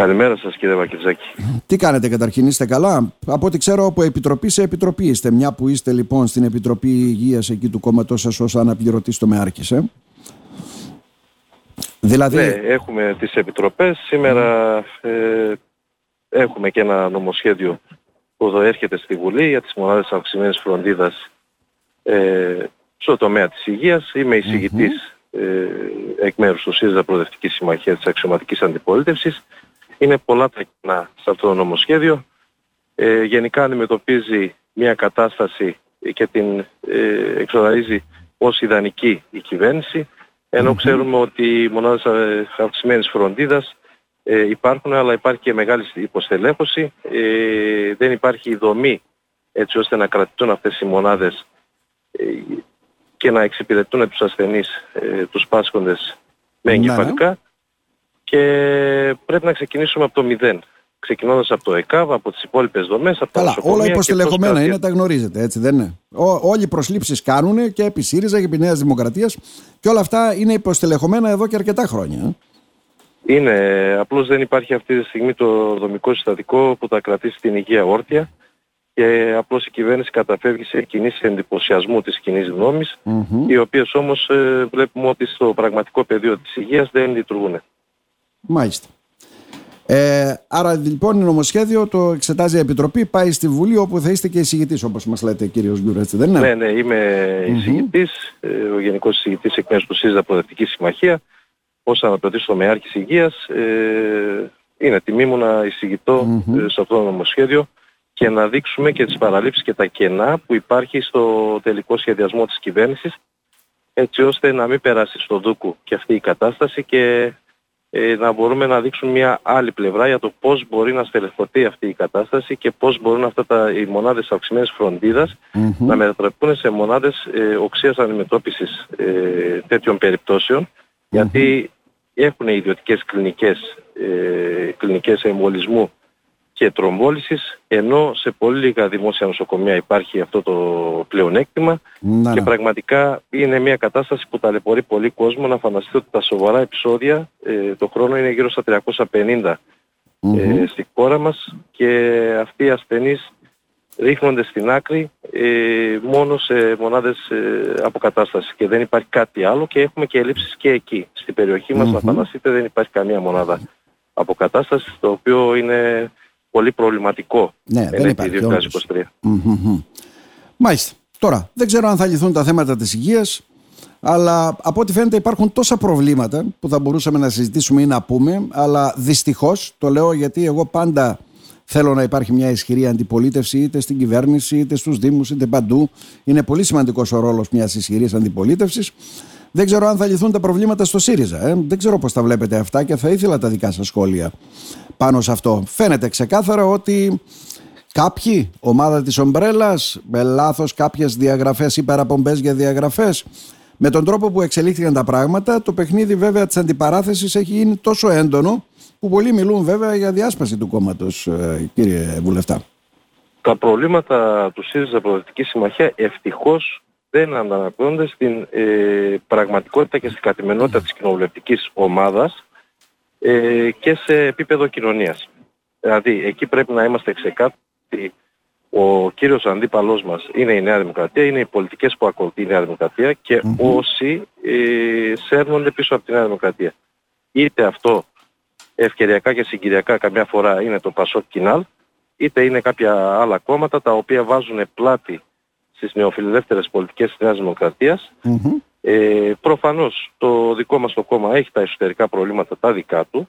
Καλημέρα σας κύριε Βακητζάκη. Τι κάνετε καταρχήν, είστε καλά; Από ό,τι ξέρω από επιτροπή σε επιτροπή είστε. Μια που είστε λοιπόν στην Επιτροπή Υγείας εκεί του κόμματός σας ως αναπληρωτής στο ΜΕΑΡΚΙΣ. Ε; Δηλαδή... Ναι, έχουμε τις επιτροπές. Σήμερα ε, έχουμε και ένα νομοσχέδιο που εδώ έρχεται στη Βουλή για τις μονάδες αυξημένης φροντίδας ε, στο τομέα της υγείας. Είμαι εισηγητής ε, εκ μέρους του ΣΥΡΙΖΑ Προοδευτικής Συμμαχίας της Αξιωματικής Αντιπολίτευσης. Είναι πολλά τα κοινά σε αυτό το νομοσχέδιο. Ε, γενικά αντιμετωπίζει μια κατάσταση και την ε, εξοραίζει ως ιδανική η κυβέρνηση, ενώ ξέρουμε ότι οι μονάδες αυξημένης φροντίδας ε, υπάρχουν, αλλά υπάρχει και μεγάλη υποστελέχωση. Ε, δεν υπάρχει δομή έτσι ώστε να κρατηθούν αυτές οι μονάδες ε, και να εξυπηρετούν τους ασθενείς, ε, τους πάσχοντες με ναι, ναι. εγκεφαλικά και πρέπει να ξεκινήσουμε από το μηδέν. Ξεκινώντας από το ΕΚΑΒ, από τις υπόλοιπες δομές, από Καλά, όλα υποστελεχωμένα είναι, τα γνωρίζετε, έτσι δεν είναι; όλοι οι προσλήψεις κάνουν και επί ΣΥΡΙΖΑ και επί Νέας Δημοκρατίας και όλα αυτά είναι υποστελεχωμένα εδώ και αρκετά χρόνια. Ε; Είναι, απλώς δεν υπάρχει αυτή τη στιγμή το δομικό συστατικό που θα κρατήσει την υγεία όρθια και απλώς η κυβέρνηση καταφεύγει σε κινήσεις εντυπωσιασμού της κοινής γνώμης, οι οποίες όμως ε, βλέπουμε ότι στο πραγματικό πεδίο της υγείας δεν λειτουργούν. Μάλιστα. Ε, άρα λοιπόν το νομοσχέδιο το εξετάζει η Επιτροπή, πάει στη Βουλή όπου θα είστε και εισηγητής όπως μας λέτε κύριος Γκουρ, έτσι δεν είναι; Ναι, ναι, είμαι εισηγητής, mm-hmm. ο Γενικός Εισηγητής εκ μέρους του ΣΥΖΑ Προοδευτική Συμμαχία, ως αναπληρωτής στο ΜΕΑΡΚΙΣ Υγείας. Ε, είναι τιμή μου να εισηγητώ mm-hmm. σε αυτό το νομοσχέδιο και να δείξουμε και τις παραλήψεις και τα κενά που υπάρχει στο τελικό σχεδιασμό της κυβέρνησης έτσι ώστε να μην περάσει στο δούκου και αυτή η κατάσταση και ε, να μπορούμε να δείξουμε μια άλλη πλευρά για το πώς μπορεί να στελεχωθεί αυτή η κατάσταση και πώς μπορούν αυτά τα, οι μονάδες αυξημένης να μετατραπούν σε μονάδες ε, οξίας αντιμετώπισης ε, τέτοιων γιατί έχουν ιδιωτικές κλινικές, ε, κλινικές εμβολισμού και τρομβόλησης, ενώ σε πολύ λίγα δημόσια νοσοκομεία υπάρχει αυτό το πλεονέκτημα και ναι. πραγματικά είναι μια κατάσταση που ταλαιπωρεί πολύ κόσμο να φανταστείτε ότι τα σοβαρά επεισόδια ε, το χρόνο είναι γύρω στα 350 ε, στη χώρα μας και αυτοί οι ασθενείς ρίχνονται στην άκρη ε, μόνο σε μονάδες ε, αποκατάστασης και δεν υπάρχει κάτι άλλο και έχουμε και ελλείψεις και εκεί. Στην περιοχή μας, να φανταστείτε, δεν υπάρχει καμία μονάδα αποκατάστασης, το οποίο είναι πολύ προβληματικό ναι, δεν υπάρχει, 2023. Mm-hmm. Μάλιστα. Τώρα, δεν ξέρω αν θα λυθούν τα θέματα της υγείας, αλλά από ό,τι φαίνεται υπάρχουν τόσα προβλήματα που θα μπορούσαμε να συζητήσουμε ή να πούμε, αλλά δυστυχώς, το λέω γιατί εγώ πάντα θέλω να υπάρχει μια ισχυρή αντιπολίτευση είτε στην κυβέρνηση, είτε στους δήμους, είτε παντού. Είναι πολύ σημαντικός ο ρόλος μιας ισχυρής αντιπολίτευσης. Δεν ξέρω αν θα λυθούν τα προβλήματα στο ΣΥΡΙΖΑ. Ε. Δεν ξέρω πώς τα βλέπετε αυτά και θα ήθελα τα δικά σας σχόλια πάνω σε αυτό. Φαίνεται ξεκάθαρα ότι κάποιοι, ομάδα της ομπρέλας, με λάθος κάποιες διαγραφές ή παραπομπές για διαγραφές, με τον τρόπο που εξελίχθηκαν τα πράγματα, το παιχνίδι βέβαια της αντιπαράθεσης έχει γίνει τόσο έντονο που πολλοί μιλούν βέβαια για διάσπαση του κόμματος, ε, κύριε Βουλευτά. Τα προβλήματα του ΣΥΡΙΖΑ Προοδευτική Συμμαχία ευτυχώς δεν αντανακλώνται στην ε, πραγματικότητα και στην καθημερινότητα της κοινοβουλευτικής ομάδας ε, και σε επίπεδο κοινωνίας. Δηλαδή, εκεί πρέπει να είμαστε ξεκάθαροι ο κύριος αντίπαλός μας είναι η Νέα Δημοκρατία, είναι οι πολιτικές που ακολουθεί η Νέα Δημοκρατία και όσοι ε, σέρνονται πίσω από τη Νέα Δημοκρατία. Είτε αυτό ευκαιριακά και συγκυριακά καμιά φορά είναι το Πασόκ Κινάλ, είτε είναι κάποια άλλα κόμματα τα οποία βάζουν πλάτη στις νεοφιλελεύθερες πολιτικές της Νέας Δημοκρατίας. Ε, προφανώς το δικό μας το κόμμα έχει τα εσωτερικά προβλήματα τα δικά του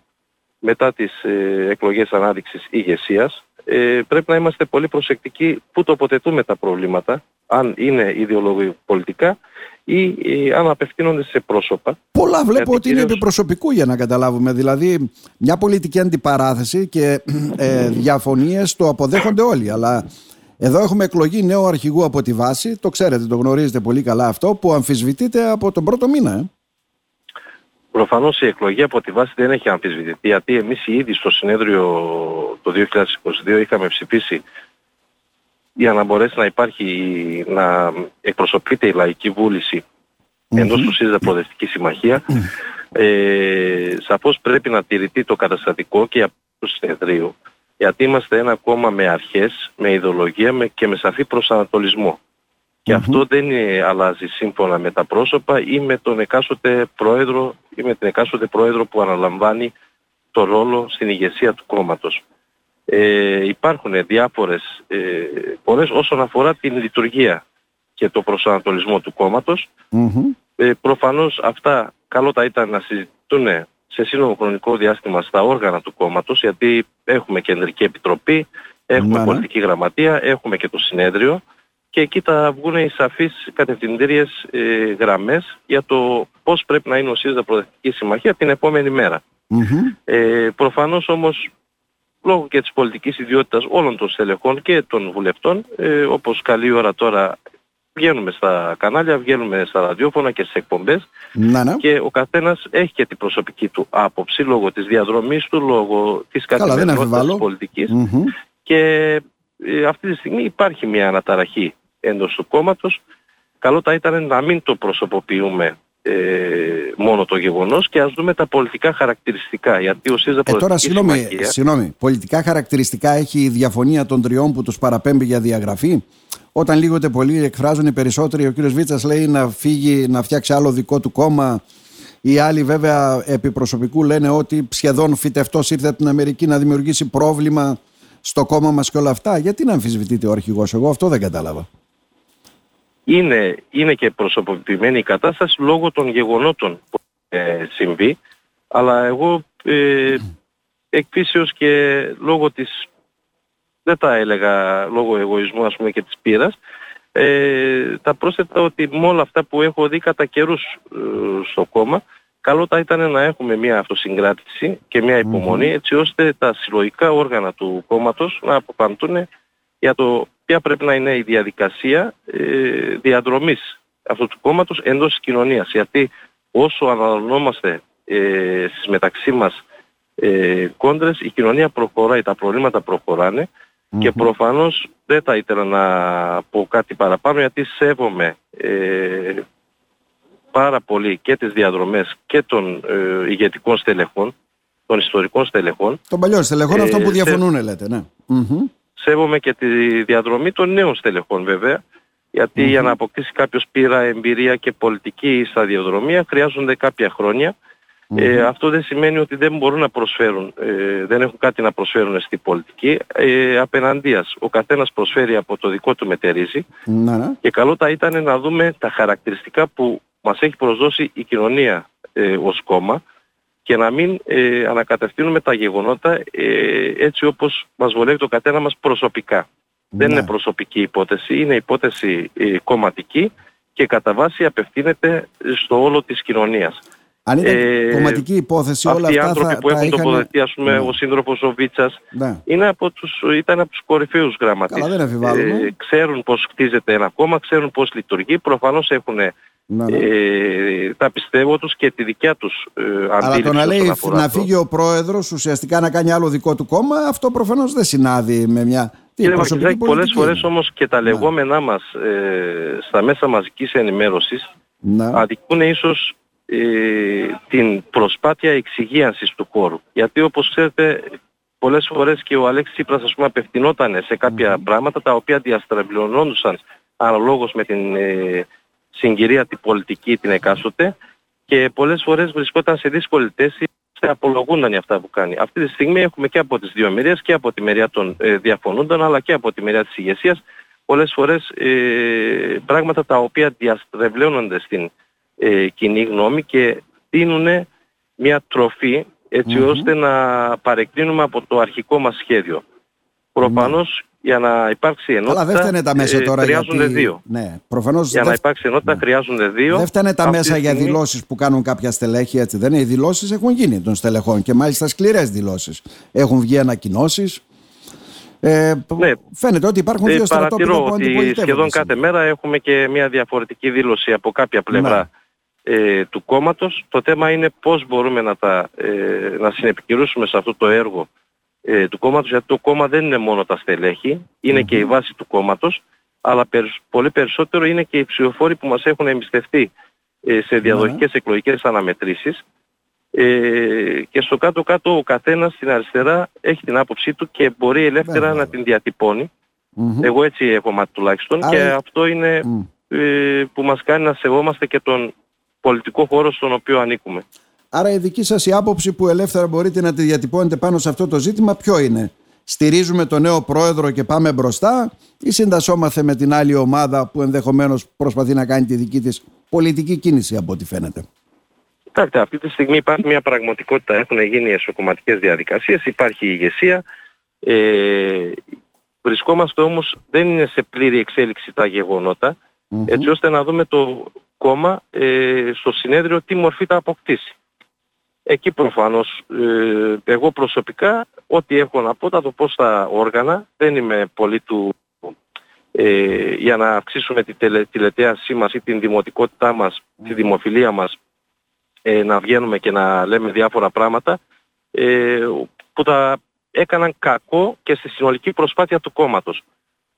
μετά τις ε, εκλογές ανάδειξης ηγεσίας. Ε, πρέπει να είμαστε πολύ προσεκτικοί που τοποθετούμε τα προβλήματα, αν είναι ιδεολογικοπολιτικά ή ε, αν απευθύνονται σε πρόσωπα. Πολλά βλέπω ότι είναι προσωπικού για να καταλάβουμε. Δηλαδή μια πολιτική αντιπαράθεση και ε, διαφωνίες το αποδέχονται όλοι. Αλλά εδώ έχουμε εκλογή νέου αρχηγού από τη βάση, το ξέρετε, το γνωρίζετε πολύ καλά αυτό, που αμφισβητείται από τον πρώτο μήνα. Ε. Προφανώς η εκλογή από τη βάση δεν έχει αμφισβητηθεί, γιατί εμείς ήδη στο συνέδριο το 2022 είχαμε ψηφίσει για να μπορέσει να υπάρχει, να εκπροσωπείται η λαϊκή βούληση mm-hmm. εντός του ΣΥΡΙΖΑ Προοδευτική Συμμαχία. Ε, σαφώς πρέπει να τηρηθεί το καταστατικό και του συνεδρίου γιατί είμαστε ένα κόμμα με αρχές, με ιδεολογία με, και με σαφή προσανατολισμό. Και αυτό δεν αλλάζει σύμφωνα με τα πρόσωπα ή με τον εκάστοτε πρόεδρο ή με την εκάστοτε πρόεδρο που αναλαμβάνει το ρόλο στην ηγεσία του κόμματος. Ε, υπάρχουν διάφορες ε, πολλές όσον αφορά την λειτουργία και το προσανατολισμό του κομματος Ε, προφανώς αυτά καλό θα ήταν να συζητούν σε σύντομο χρονικό διάστημα στα όργανα του κόμματος γιατί έχουμε κεντρική επιτροπή, έχουμε ναι, ναι. πολιτική γραμματεία, έχουμε και το συνέδριο και εκεί θα βγουν οι σαφείς κατευθυντήριες ε, γραμμές για το πώς πρέπει να είναι ο ΣΥΡΙΖΑ Προοδευτική Συμμαχία την επόμενη μέρα. Ε, προφανώς όμως λόγω και της πολιτικής ιδιότητας όλων των στελεχών και των βουλευτών, ε, όπως καλή ώρα τώρα βγαίνουμε στα κανάλια, βγαίνουμε στα ραδιόφωνα και στις εκπομπές να, ναι. και ο καθένας έχει και την προσωπική του άποψη λόγω της διαδρομής του, λόγω της καθημερινότητας της πολιτικης και ε, αυτή τη στιγμή υπάρχει μια αναταραχή εντός του κόμματος. Καλό θα ήταν να μην το προσωποποιούμε ε, μόνο το γεγονός και ας δούμε τα πολιτικά χαρακτηριστικά γιατί ο ΣΥΡΙΖΑ ε, τώρα συγγνώμη, συγγνώμη, πολιτικά χαρακτηριστικά έχει η διαφωνία των τριών που τους παραπέμπει για διαγραφή; Όταν λίγοτε πολλοί εκφράζουν οι περισσότεροι ο κύριος Βίτσας λέει να φύγει να φτιάξει άλλο δικό του κόμμα. Οι άλλοι βέβαια επί προσωπικού λένε ότι σχεδόν φυτευτός ήρθε από την Αμερική να δημιουργήσει πρόβλημα στο κόμμα μας και όλα αυτά. Γιατί να αμφισβητείτε ο αρχηγός εγώ αυτό δεν κατάλαβα είναι, είναι και προσωποποιημένη η κατάσταση λόγω των γεγονότων που ε, συμβεί, αλλά εγώ ε, εκφύσεως και λόγω της, δεν τα έλεγα λόγω εγωισμού ας πούμε και της πείρας, ε, θα πρόσθετα ότι με όλα αυτά που έχω δει κατά καιρούς ε, στο κόμμα, καλό θα ήταν να έχουμε μια αυτοσυγκράτηση και μια υπομονή έτσι ώστε τα συλλογικά όργανα του κόμματος να αποπαντούν για το ποια πρέπει να είναι η διαδικασία ε, διαδρομής αυτού του κόμματος εντός της κοινωνίας. Γιατί όσο αναλωνόμαστε ε, στις μεταξύ μας ε, κόντρες, η κοινωνία προχωράει, τα προβλήματα και προφανώς δεν θα ήθελα να πω κάτι παραπάνω γιατί σέβομαι ε, πάρα πολύ και τις διαδρομές και των ε, ηγετικών στελεχών, των ιστορικών στελεχών. Των παλιών στελεχών, αυτό που ε, διαφωνούν λέτε, ναι. Σέβομαι και τη διαδρομή των νέων στελεχών βέβαια, για να αποκτήσει κάποιος πείρα, εμπειρία και πολιτική σταδιοδρομία χρειάζονται κάποια Ε, αυτό δεν σημαίνει ότι δεν μπορούν να προσφέρουν, ε, δεν έχουν κάτι να προσφέρουν στη πολιτική. Ε, απέναντίας, ο καθένας προσφέρει από το δικό του μετερίζει. Και καλό θα ήταν να δούμε τα χαρακτηριστικά που μας έχει προσδώσει η κοινωνία ε, ως κόμμα και να μην ε, ανακατευθύνουμε τα γεγονότα ε, έτσι όπως μας βολεύει το κατένα μας προσωπικά. Δεν είναι ναι. προσωπική υπόθεση, είναι υπόθεση ε, κομματική και κατά βάση απευθύνεται στο όλο της κοινωνίας. Αν ήταν ε, κομματική υπόθεση όλα αυτά οι άνθρωποι που έχουν τοποθετεί, ας πούμε, ναι. ο σύντροφος ο Βίτσας, ναι. είναι από τους, ήταν από τους κορυφαίους γραμματείς. Καλά, δεν ε, ξέρουν πώς χτίζεται ένα κόμμα, ξέρουν πώς λειτουργεί, προφανώς έχουν ναι, ναι. Ε, τα πιστεύω τους και τη δικιά τους ε, αντίληψη. Αλλά το να λέει να φύγει ο πρόεδρος ουσιαστικά να κάνει άλλο δικό του κόμμα, αυτό προφανώς δεν συνάδει με μια Κύριε Μαρκιζάκη, πολλές φορές όμως και τα ναι. λεγόμενά μας ε, στα μέσα μαζικής ενημέρωσης ναι. αδικούν ίσως ε, την προσπάθεια εξυγίανσης του χώρου. Γιατί όπως ξέρετε πολλές φορές και ο Αλέξης Τσίπρας ας πούμε απευθυνόταν σε κάποια πράγματα τα οποία διαστραβλωνόντουσαν αναλόγως με την ε, συγκυρία την πολιτική την εκάστοτε και πολλές φορές βρισκόταν σε δύσκολη θέση και απολογούνταν για αυτά που κάνει. Αυτή τη στιγμή έχουμε και από τις δύο μερίες και από τη μεριά των ε, διαφωνούντων αλλά και από τη μεριά της ηγεσίας πολλές φορές ε, πράγματα τα οποία διαστρεβλώνονται στην ε, κοινή γνώμη και δίνουν μια τροφή ώστε να παρεκκλίνουμε από το αρχικό μας σχέδιο. Προφανώς για να υπάρξει ενότητα Αλλά δεν φταίνε τα μέσα ε, τώρα χρειάζονται γιατί... δύο. Ναι, προφανώς για να υπάρξει ενότητα ναι. χρειάζονται δύο. Δεν φταίνε τα μέσα για δηλώσεις που κάνουν κάποια στελέχη έτσι δεν είναι; Οι δηλώσεις έχουν γίνει των στελεχών και μάλιστα σκληρές δηλώσεις. Έχουν βγει ανακοινώσεις. Ε, ναι. Φαίνεται ότι υπάρχουν δύο ε, στρατόπεδα που ότι σχεδόν κάθε μέρα έχουμε και μια διαφορετική δήλωση από κάποια πλευρά ναι. ε, του κόμματος. Το θέμα είναι πώς μπορούμε να, τα, ε, να συνεπικυρώσουμε σε αυτό το έργο ε, του κόμματος, γιατί το κόμμα δεν είναι μόνο τα στελέχη, και η βάση του κόμματος, αλλά πολύ περισσότερο είναι και οι ψηφοφόροι που μας έχουν εμπιστευτεί ε, σε διαδοχικές εκλογικές αναμετρήσεις. Ε, και στο κάτω-κάτω ο καθένας στην αριστερά έχει την άποψή του και μπορεί ελεύθερα να την διατυπωνει Εγώ έτσι έχω μάθει τουλάχιστον και αυτό είναι ε, που μας κάνει να σεβόμαστε και τον πολιτικό χώρο στον οποίο ανήκουμε. Άρα η δική σας η άποψη που ελεύθερα μπορείτε να τη διατυπώνετε πάνω σε αυτό το ζήτημα ποιο είναι; Στηρίζουμε τον νέο πρόεδρο και πάμε μπροστά ή συντασσόμαστε με την άλλη ομάδα που ενδεχομένως προσπαθεί να κάνει τη δική της πολιτική κίνηση από ό,τι φαίνεται; Κοιτάξτε, αυτή τη στιγμή υπάρχει μια πραγματικότητα. Έχουν γίνει εσωκομματικές διαδικασίες, υπάρχει ηγεσία. Ε, βρισκόμαστε όμως, δεν είναι σε πλήρη εξέλιξη τα γεγονότα, έτσι ώστε να δούμε το κόμμα ε, στο συνέδριο τι μορφή θα αποκτήσει. Εκεί προφανώς ε, εγώ προσωπικά ό,τι έχω να πω θα το πω στα όργανα. Δεν είμαι πολύ του ε, για να αυξήσουμε τη τηλετέασή μας ή την δημοτικότητά μας, τη δημοφιλία μας ε, να βγαίνουμε και να λέμε διάφορα πράγματα ε, που τα έκαναν κακό και στη συνολική προσπάθεια του κόμματος.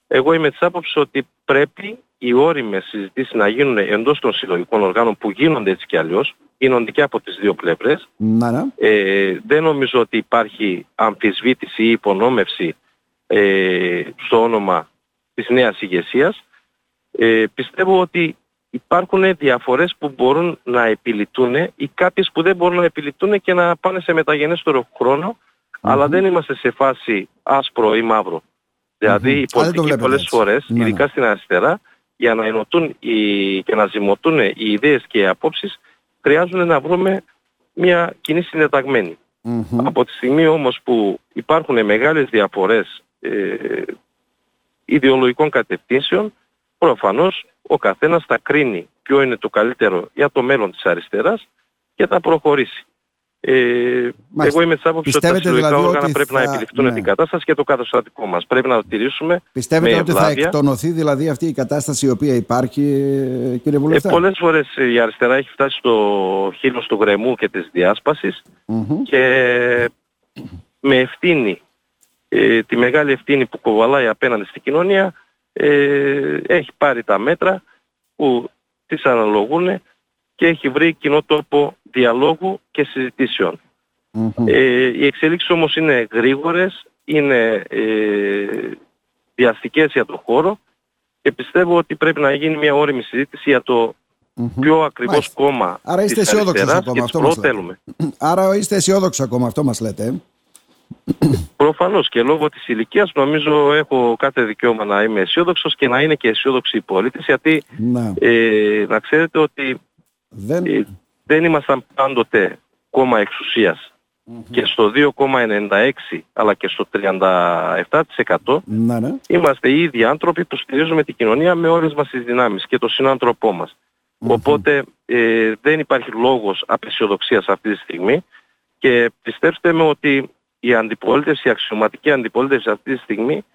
Εγώ είμαι της άποψης ότι πρέπει οι όριμες συζητήσεις να γίνουν εντός των συλλογικών οργάνων που γίνονται έτσι κι αλλιώς, γίνονται και από τις δύο πλευρές. Ναι. Ε, δεν νομίζω ότι υπάρχει αμφισβήτηση ή υπονόμευση ε, στο όνομα της νέας ηγεσίας. Ε, πιστεύω ότι υπάρχουν διαφορές που μπορούν να επιληθούν ή κάποιες που δεν μπορούν να επιληθούν και να πάνε σε μεταγενέστερο αλλά δεν είμαστε σε φάση άσπρο ή μαύρο. Δηλαδή οι πολιτικοί πολλές φορές, ναι, ειδικά στην αριστερά, για να ενωτούν οι, και να ζυμωτούν οι ιδέες και οι απόψεις, χρειάζονται να βρούμε μια κοινή συνεταγμένη. Από τη στιγμή όμως που υπάρχουν μεγάλες διαφορές ε, ιδεολογικών κατευθύνσεων, προφανώς ο καθένας θα κρίνει ποιο είναι το καλύτερο για το μέλλον της αριστεράς και θα προχωρήσει. Ε, εγώ είμαι της άποψης ότι τα συλλογικά δηλαδή όργανα πρέπει να επιληφθούν ναι. την κατάσταση και το καταστατικό μας. Πρέπει να το τηρήσουμε Πιστεύετε ότι θα εκτονωθεί δηλαδή αυτή η κατάσταση η οποία υπάρχει κύριε Βουλευτά; Ε, πολλές φορές η αριστερά έχει φτάσει στο χείλος του γκρεμού και της διασπασης και με ευθύνη, ε, τη μεγάλη ευθύνη που κοβαλάει απέναντι στην κοινωνία ε, έχει πάρει τα μέτρα που τις αναλογούν και έχει βρει κοινό τόπο διαλόγου και συζητησεων Ε, οι εξελίξεις όμως είναι γρήγορες, είναι ε, διαστικές για το χώρο και πιστεύω ότι πρέπει να γίνει μια όρημη συζήτηση για το πιο ακριβώς Μάλιστα. κόμμα Άρα είστε αισιόδοξος ακόμα, αυτό μας λέτε. Άρα είστε αισιόδοξος ακόμα, αυτό μας λέτε. Προφανώς και λόγω της ηλικίας νομίζω έχω κάθε δικαίωμα να είμαι αισιόδοξος και να είναι και αισιόδοξοι οι πολίτες γιατί να, ε, να ξέρετε ότι δεν... Ε, δεν ήμασταν πάντοτε κόμμα και στο 2,96 αλλά και στο 37% ναι, ναι. είμαστε οι ίδιοι άνθρωποι που στηρίζουμε την κοινωνία με όλες μας τις δυνάμεις και το συνάνθρωπό μας. Οπότε ε, δεν υπάρχει λόγος απεσιοδοξίας αυτή τη στιγμή και πιστέψτε με ότι η αντιπολίτευση, η αξιωματική αντιπολίτευση αυτή τη στιγμή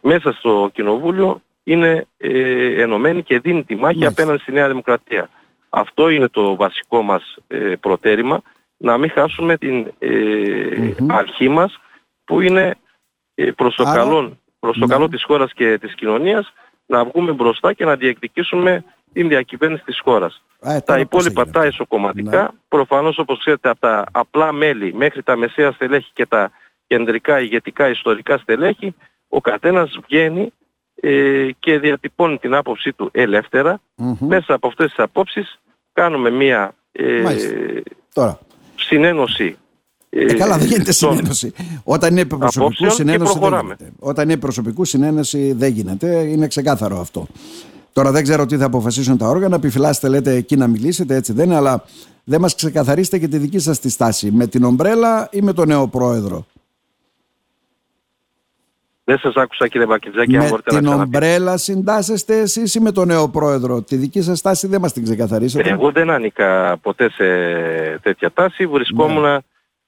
μέσα στο Κοινοβούλιο είναι ε, ενωμένη και δίνει τη μάχη απέναντι στη Νέα Δημοκρατία. Αυτό είναι το βασικό μας ε, προτέρημα, να μην χάσουμε την ε, αρχή μας που είναι ε, προς το, καλό, προς το καλό της χώρας και της κοινωνίας να βγούμε μπροστά και να διεκδικήσουμε την διακυβέρνηση της χώρας. τα υπόλοιπα τα εσωκομματικά, ναι. προφανώς όπως ξέρετε από τα απλά μέλη μέχρι τα μεσαία στελέχη και τα κεντρικά ηγετικά ιστορικά στελέχη, ο καθένας βγαίνει ε, και διατυπώνει την άποψή του ελεύθερα. Μέσα από αυτές τις απόψεις κάνουμε μία ε, Τώρα. συνένωση ε, ε, καλά, δεν γίνεται συνένωση. Όταν είναι προσωπικού συνένωση δεν γίνεται. Όταν είναι προσωπικού συνένωση δεν γίνεται. Είναι ξεκάθαρο αυτό. Τώρα δεν ξέρω τι θα αποφασίσουν τα όργανα. Επιφυλάσσετε, λέτε εκεί να μιλήσετε, έτσι δεν είναι, αλλά δεν μας ξεκαθαρίσετε και τη δική σας τη στάση. Με την ομπρέλα ή με τον νέο πρόεδρο; Δεν σας άκουσα κύριε Μπακιτζάκη, αν μπορείτε την ομπρέλα συντάσσεστε εσείς ή με τον νέο πρόεδρο; Τη δική σας τάση δεν μας την ξεκαθαρίσατε; Εγώ δεν ανήκα ποτέ σε τέτοια τάση. Βρισκόμουν ναι.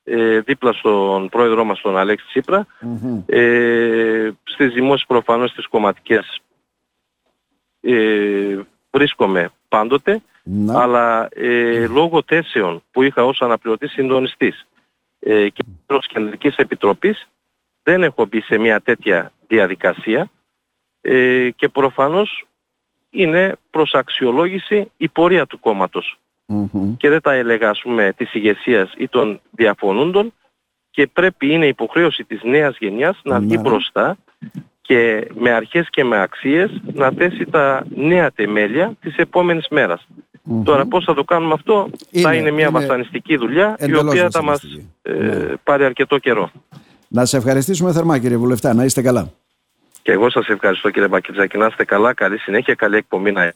ε, δίπλα στον πρόεδρό μας τον Αλέξη Τσίπρα. Mm-hmm. Ε, στις δημόσιες προφανώς στις κομματικές ε, βρίσκομαι πάντοτε. Ναι. Αλλά ε, λόγω θέσεων που είχα ως αναπληρωτής συντονιστής ε, και προς Κεντρικής Επιτροπής δεν έχω μπει σε μια τέτοια διαδικασία ε, και προφανώς είναι προς αξιολόγηση η πορεία του κόμματος. και δεν τα έλεγα ας πούμε της ηγεσίας ή των διαφωνούντων και πρέπει είναι υποχρέωση της νέας γενιάς να βγει ναι. μπροστά και με αρχές και με αξίες να θέσει τα νέα τεμέλια της επόμενης Τώρα πώς θα το κάνουμε αυτό; Θα είναι μια είναι βασανιστική δουλειά η οποία θα μας ε, ναι. πάρει αρκετό καιρό. Να σε ευχαριστήσουμε θερμά κύριε Βουλευτά, να είστε καλά. Και εγώ σας ευχαριστώ κύριε Μπακετζάκη, να είστε καλά, καλή συνέχεια, καλή εκπομπή να